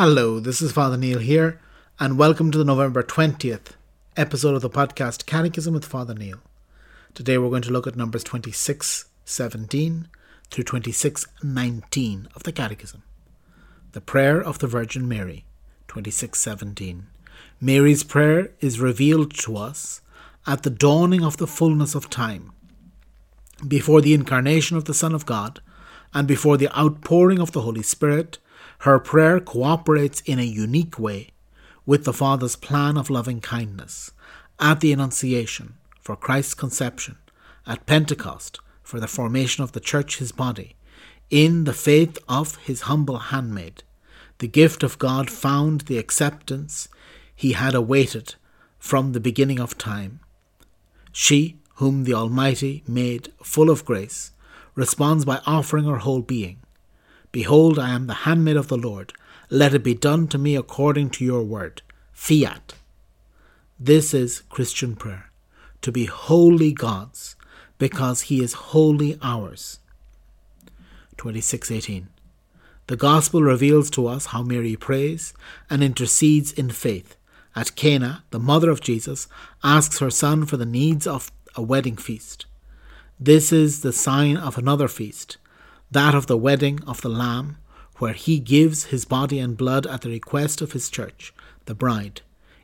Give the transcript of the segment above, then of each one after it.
Hello, this is Father Neil here, and welcome to the November 20th episode of the podcast Catechism with Father Neil. Today we're going to look at numbers 2617 through 2619 of the Catechism. The Prayer of the Virgin Mary, 2617. Mary's prayer is revealed to us at the dawning of the fullness of time, before the incarnation of the Son of God, and before the outpouring of the Holy Spirit her prayer cooperates in a unique way with the Father's plan of loving kindness at the Annunciation for Christ's conception, at Pentecost for the formation of the Church, his body, in the faith of his humble handmaid. The gift of God found the acceptance he had awaited from the beginning of time. She, whom the Almighty made full of grace, responds by offering her whole being Behold, I am the handmaid of the Lord. Let it be done to me according to your word. Fiat. This is Christian prayer to be wholly God's, because he is wholly ours. 2618. The Gospel reveals to us how Mary prays and intercedes in faith. At Cana, the mother of Jesus asks her son for the needs of a wedding feast. This is the sign of another feast, that of the wedding of the Lamb, where he gives his body and blood at the request of his church, the bride.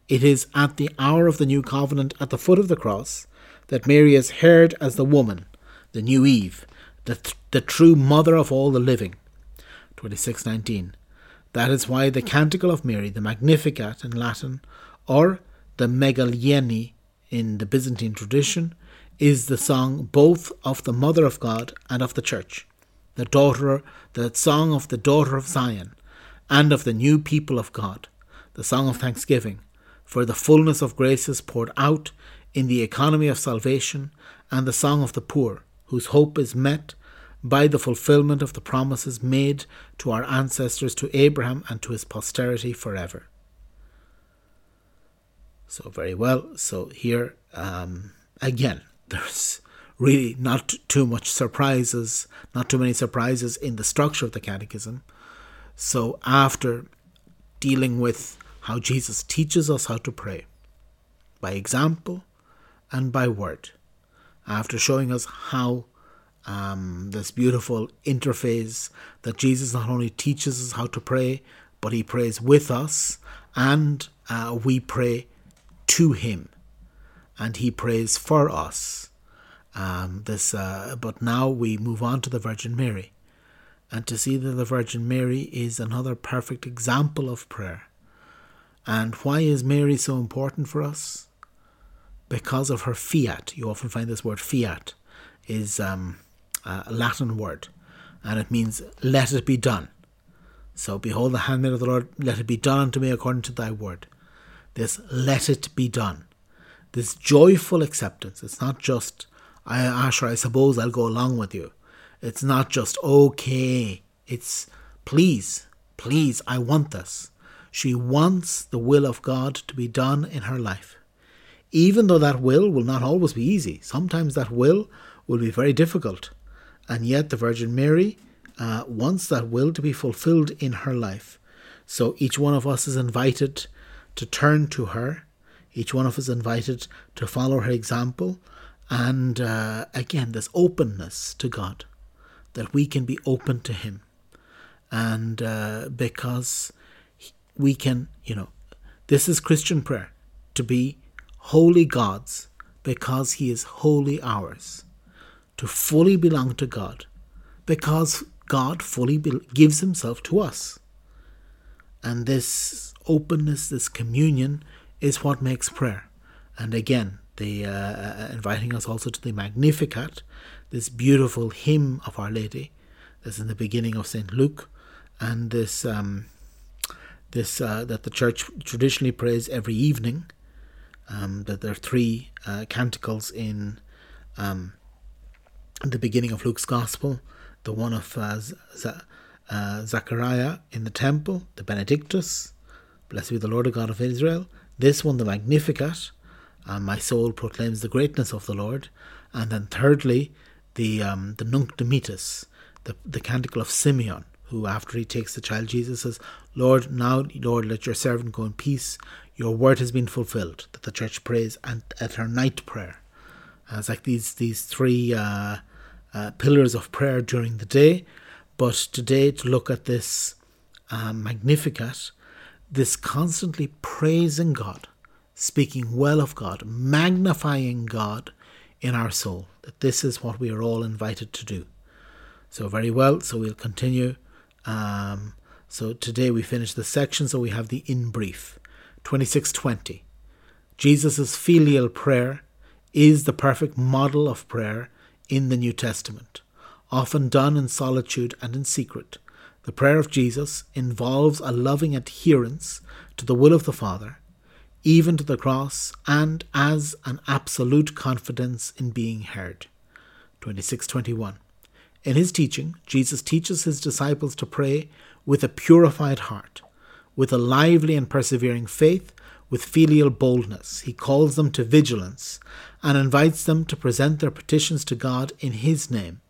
It is at the hour of the new covenant at the foot of the cross that Mary is heard as the woman, the new Eve, the, th- the true mother of all the living. 2619. That is why the Canticle of Mary, the Magnificat in Latin, or the Megalynei in the Byzantine tradition, is the song both of the Mother of God and of the Church the daughter, the song of the daughter of Zion, and of the new people of God, the song of thanksgiving, for the fullness of grace is poured out in the economy of salvation, and the song of the poor, whose hope is met by the fulfillment of the promises made to our ancestors, to Abraham, and to his posterity forever. So, very well. So, here um, again, there's really not too much surprises, not too many surprises in the structure of the catechism. So after dealing with how Jesus teaches us how to pray, by example and by word, after showing us how um, this beautiful interface that Jesus not only teaches us how to pray, but he prays with us and uh, we pray to him and he prays for us um, this, uh, but now we move on to the Virgin Mary, and to see that the Virgin Mary is another perfect example of prayer. And why is Mary so important for us? Because of her fiat. You often find this word fiat is um, a Latin word, and it means "let it be done." So, behold the handmaid of the Lord, let it be done unto me according to thy word. This let it be done. This joyful acceptance. It's not just I, Asher, I suppose I'll go along with you. It's not just okay. It's please, please, I want this. She wants the will of God to be done in her life. Even though that will will not always be easy, sometimes that will will be very difficult. And yet the Virgin Mary uh, wants that will to be fulfilled in her life. So each one of us is invited to turn to her. Each one of us is invited to follow her example and uh, again, this openness to God, that we can be open to Him. And uh, because we can, you know, this is Christian prayer to be wholly God's because He is wholly ours, to fully belong to God because God fully gives Himself to us. And this openness, this communion, is what makes prayer. And again, the uh, uh, inviting us also to the Magnificat, this beautiful hymn of Our Lady, that's in the beginning of Saint Luke, and this um, this uh, that the Church traditionally prays every evening. Um, that there are three uh, canticles in um, the beginning of Luke's Gospel, the one of uh, Z- uh, Zechariah in the temple, the Benedictus, blessed be the Lord of God of Israel. This one, the Magnificat, and my soul proclaims the greatness of the Lord. And then thirdly, the um, the Nunc Dimittis, the, the canticle of Simeon, who, after he takes the child Jesus, says, Lord, now, Lord, let your servant go in peace. Your word has been fulfilled. That the church prays and at her night prayer. Uh, it's like these these three uh, uh, pillars of prayer during the day. But today, to look at this uh, Magnificat, this constantly praising God, speaking well of God, magnifying God in our soul. That this is what we are all invited to do. So, very well. So, we'll continue. Um, so, today we finish the section. So, we have the in brief 2620. Jesus' filial prayer is the perfect model of prayer in the New Testament, often done in solitude and in secret. The prayer of Jesus involves a loving adherence to the will of the Father, even to the cross, and as an absolute confidence in being heard. 2621. In his teaching, Jesus teaches his disciples to pray with a purified heart, with a lively and persevering faith, with filial boldness. He calls them to vigilance and invites them to present their petitions to God in his name.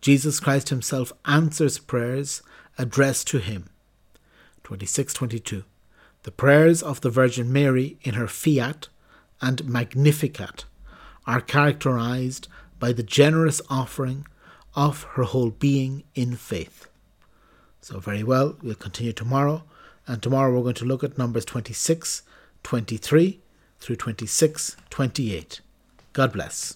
Jesus Christ himself answers prayers addressed to him. 2622. The prayers of the Virgin Mary in her Fiat and Magnificat are characterized by the generous offering of her whole being in faith. So, very well, we'll continue tomorrow, and tomorrow we're going to look at numbers 26, 23 through 26, 28. God bless.